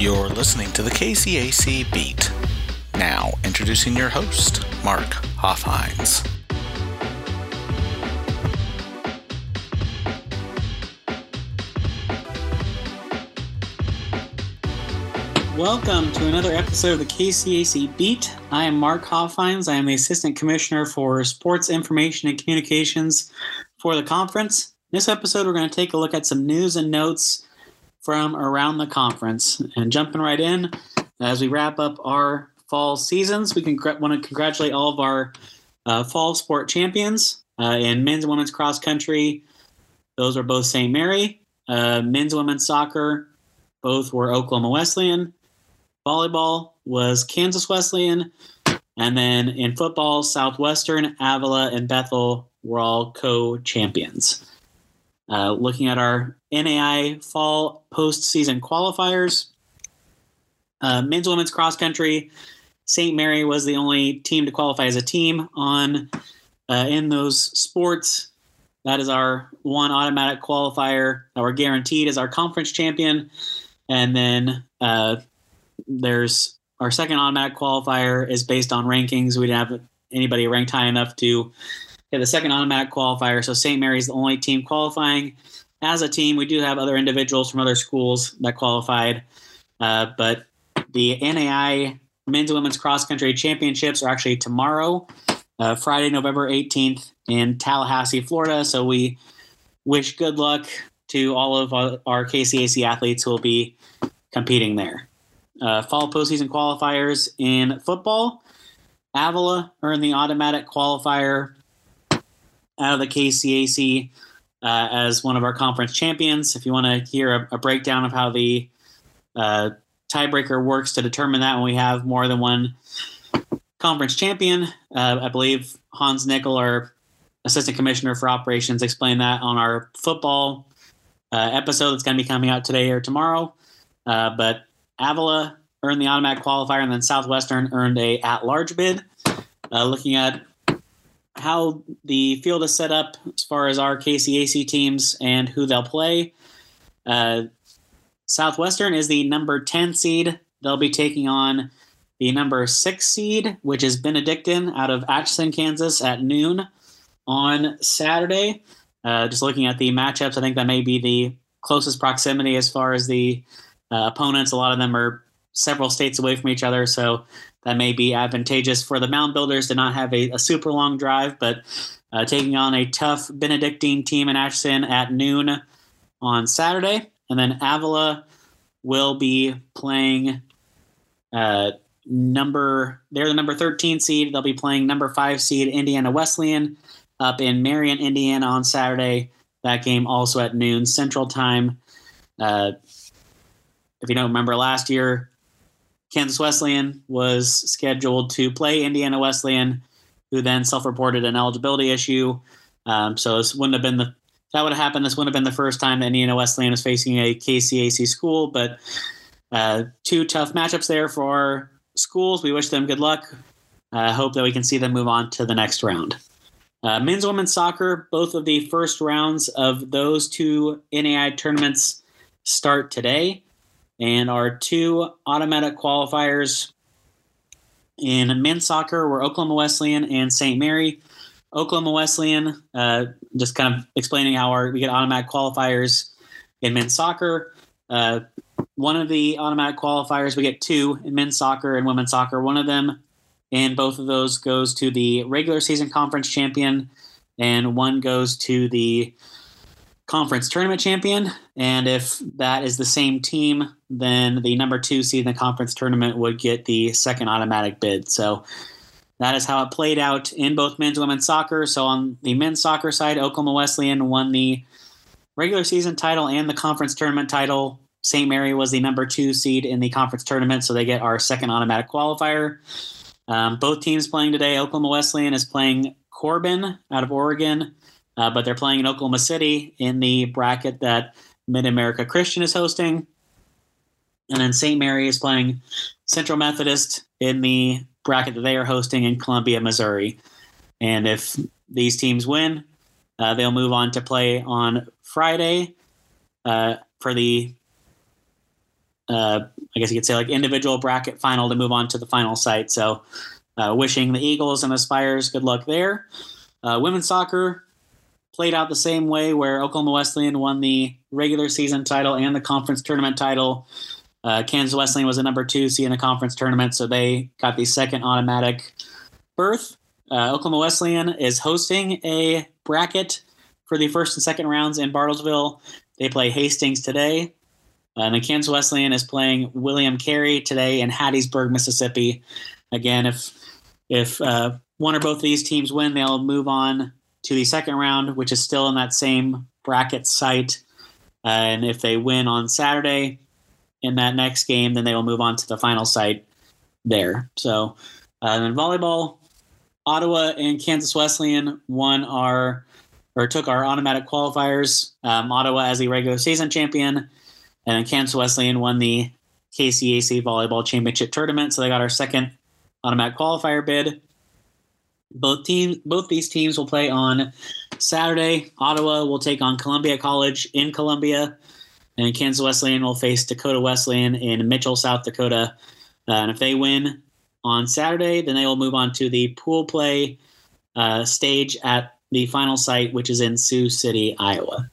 You're listening to the KCAC Beat. Now, introducing your host, Mark Hoffhines. Welcome to another episode of the KCAC Beat. I am Mark Hoffhines. I am the Assistant Commissioner for Sports Information and Communications for the conference. In this episode, we're going to take a look at some news and notes from around the conference. And jumping right in, as we wrap up our fall seasons, we can want to congratulate all of our uh, fall sport champions uh, in men's and women's cross country. Those are both St. Mary. Uh, men's women's soccer, both were Oklahoma Wesleyan volleyball was Kansas Wesleyan, and then in football, Southwestern, Avila, and Bethel were all co-champions. Uh, looking at our NAI fall postseason qualifiers, uh, men's women's cross country, St. Mary was the only team to qualify as a team on uh, in those sports. That is our one automatic qualifier that we're guaranteed as our conference champion. And then uh, there's our second automatic qualifier is based on rankings. We didn't have anybody ranked high enough to get the second automatic qualifier. So St. Mary's the only team qualifying. As a team, we do have other individuals from other schools that qualified, uh, but the NAI men's and women's cross country championships are actually tomorrow, uh, Friday, November 18th in Tallahassee, Florida. So we wish good luck to all of our KCAC athletes who will be competing there. Uh, fall postseason qualifiers in football. Avila earned the automatic qualifier out of the KCAC uh, as one of our conference champions. If you want to hear a, a, breakdown of how the uh, tiebreaker works to determine that when we have more than one conference champion, uh, I believe Hans Nickel, our assistant commissioner for operations, explained that on our football uh, episode that's going to be coming out today or tomorrow. Uh, but Avila earned the automatic qualifier, and then Southwestern earned a at-large bid. Uh, looking at how the field is set up as far as our KCAC teams and who they'll play. Uh, Southwestern is the number 10 seed. They'll be taking on the number 6 seed, which is Benedictine out of Atchison, Kansas at noon on Saturday. Uh, just looking at the matchups, I think that may be the closest proximity as far as the uh, opponents. A lot of them are several states away from each other, so that may be advantageous for the mound builders to not have a, a super long drive. But uh, taking on a tough Benedictine team in Atchison at noon on Saturday, and then Avila will be playing uh, number. They're the number 13 seed. They'll be playing number five seed Indiana Wesleyan up in Marion, Indiana on Saturday. That game also at noon Central Time. Uh, if you don't remember last year, Kansas Wesleyan was scheduled to play Indiana Wesleyan, who then self-reported an eligibility issue. Um, so this wouldn't have been the that would have happened. This wouldn't have been the first time that Indiana Wesleyan was facing a KCAC school, but uh, two tough matchups there for our schools. We wish them good luck. I uh, hope that we can see them move on to the next round. Uh, men's women's soccer, both of the first rounds of those two NAI tournaments start today and our two automatic qualifiers in men's soccer were Oklahoma Wesleyan and St. Mary. Oklahoma Wesleyan, uh, just kind of explaining how our, we get automatic qualifiers in men's soccer. Uh, one of the automatic qualifiers, we get two in men's soccer and women's soccer. One of them, and both of those goes to the regular season conference champion, and one goes to the conference tournament champion. And if that is the same team, then the number two seed in the conference tournament would get the second automatic bid. So that is how it played out in both men's and women's soccer. So on the men's soccer side, Oklahoma Wesleyan won the regular season title and the conference tournament title. St. Mary was the number two seed in the conference tournament, so they get our second automatic qualifier. Um, both teams playing today. Oklahoma Wesleyan is playing Corban out of Oregon. Uh, but they're playing in Oklahoma City in the bracket that Mid America Christian is hosting. And then St. Mary is playing Central Methodist in the bracket that they are hosting in Columbia, Missouri. And if these teams win, uh, they'll move on to play on Friday uh, for the uh, I guess you could say like individual bracket final to move on to the final site. So, uh, wishing the Eagles and the Spires good luck there. Uh, women's soccer played out the same way, where Oklahoma Wesleyan won the regular season title and the conference tournament title. Uh, Kansas Wesleyan was a number two seed in the conference tournament, so they got the second automatic berth. Uh, Oklahoma Wesleyan is hosting a bracket for the first and second rounds in Bartlesville. They play Hastings today. Uh, and the Kansas Wesleyan is playing William Carey today in Hattiesburg, Mississippi. Again, if if uh, one or both of these teams win, they'll move on to the second round, which is still in that same bracket site. Uh, and if they win on Saturday in that next game, then they will move on to the final site there. So, uh, in volleyball, Ottawa and Kansas Wesleyan won our or took our automatic qualifiers. Um, Ottawa as the regular season champion, and Kansas Wesleyan won the KCAC volleyball championship tournament. So they got our second automatic qualifier bid. Both teams, both these teams will play on Saturday. Ottawa will take on Columbia College in Columbia, and Kansas Wesleyan will face Dakota Wesleyan in Mitchell, South Dakota. Uh, and if they win on Saturday, then they will move on to the pool play uh, stage at the final site, which is in Sioux City, Iowa.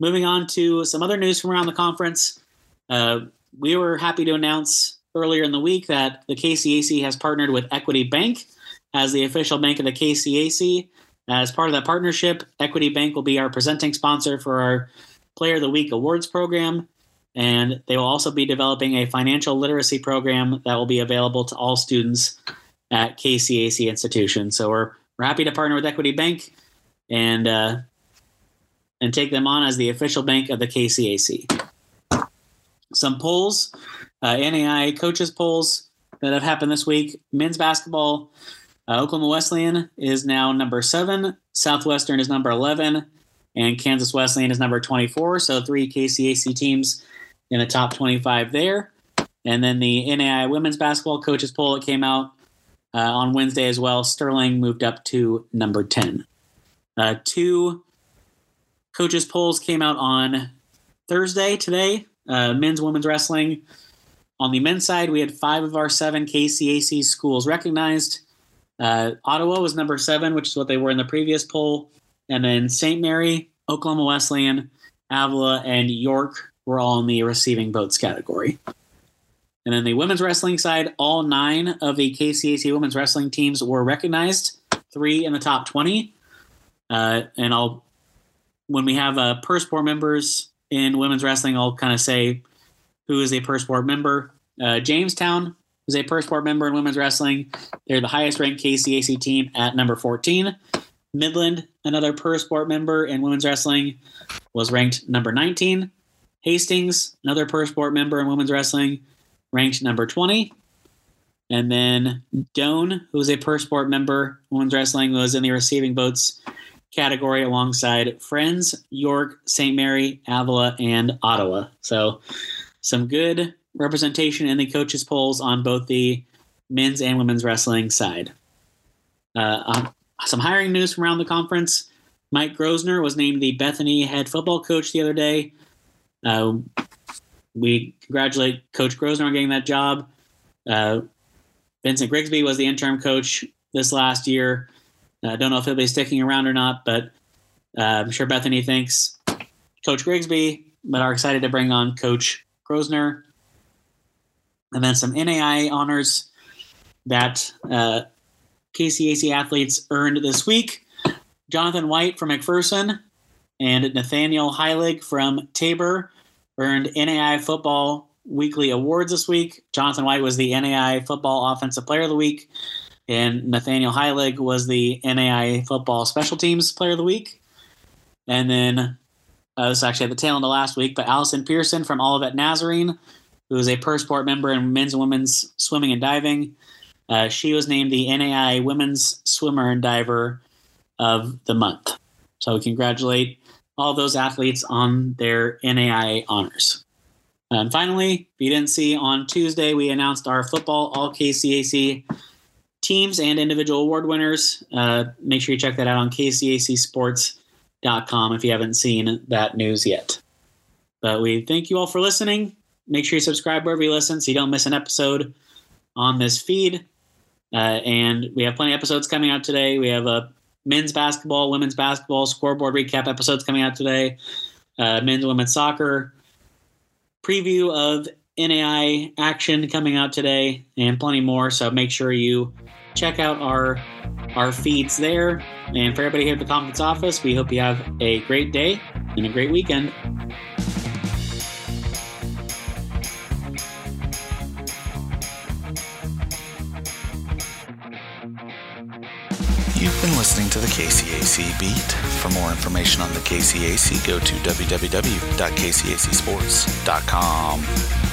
Moving on to some other news from around the conference. Uh, we were happy to announce earlier in the week that the KCAC has partnered with Equity Bank as the official bank of the KCAC. As part of that partnership, Equity Bank will be our presenting sponsor for our Player of the Week Awards program. And they will also be developing a financial literacy program that will be available to all students at KCAC institutions. So we're, we're happy to partner with Equity Bank and uh, and take them on as the official bank of the KCAC. Some polls, uh, NAI coaches polls that have happened this week. Men's basketball, uh, Oklahoma Wesleyan is now number seven. Southwestern is number 11. And Kansas Wesleyan is number 24. So three KCAC teams in the top 25 there. And then the NAI women's basketball coaches poll that came out uh, on Wednesday as well. Sterling moved up to number 10. Uh, two coaches polls came out on Thursday today. Uh, men's, women's wrestling. On the men's side, we had five of our seven KCAC schools recognized. Uh, Ottawa was number seven, which is what they were in the previous poll. And then St. Mary, Oklahoma Wesleyan, Avila, and York were all in the receiving votes category. And then the women's wrestling side, all nine of the KCAC women's wrestling teams were recognized, three in the top 20. Uh, and I'll, when we have uh, per sport members in women's wrestling, I'll kind of say who is a per sport member. Uh, Jamestown is a per sport member in women's wrestling. They're the highest ranked KCAC team at number 14. Midland, another per sport member in women's wrestling, was ranked number 19. Hastings, another per sport member in women's wrestling, ranked number 20. And then Doane, who was a per sport member in women's wrestling, was in the receiving votes category alongside Friends, York, St. Mary, Avila, and Ottawa. So some good representation in the coaches' polls on both the men's and women's wrestling side. Uh, um, some hiring news from around the conference. Mike Grosner was named the Bethany head football coach the other day. Uh, we congratulate Coach Grosner on getting that job. Uh, Vincent Grigsby was the interim coach this last year. I uh, don't know if he'll be sticking around or not, but uh, I'm sure Bethany thinks Coach Grigsby, but are excited to bring on Coach Grosner. And then some NAI honors that uh, KCAC athletes earned this week. Jonathan White from McPherson and Nathaniel Heilig from Tabor earned NAI Football Weekly Awards this week. Jonathan White was the NAI Football Offensive Player of the Week, and Nathaniel Heilig was the NAI Football Special Teams Player of the Week. And then uh, this is actually at the tail end of last week, but Allison Pearson from Olivet Nazarene who is a per sport member in men's and women's swimming and diving. Uh, she was named the NAI Women's Swimmer and Diver of the Month. So we congratulate all those athletes on their NAI honors. And finally, if you didn't see on Tuesday, we announced our football all KCAC teams and individual award winners. Uh, make sure you check that out on kcacsports.com if you haven't seen that news yet. But we thank you all for listening make sure you subscribe wherever you listen so you don't miss an episode on this feed. Uh, and we have plenty of episodes coming out today. We have a men's basketball, women's basketball scoreboard recap episodes coming out today. Uh, men's women's soccer preview of NAI action coming out today, and plenty more. So make sure you check out our our feeds there. And for everybody here at the conference office, we hope you have a great day and a great weekend. You've been listening to the KCAC Beat. For more information on the KCAC, go to www.kcacsports.com.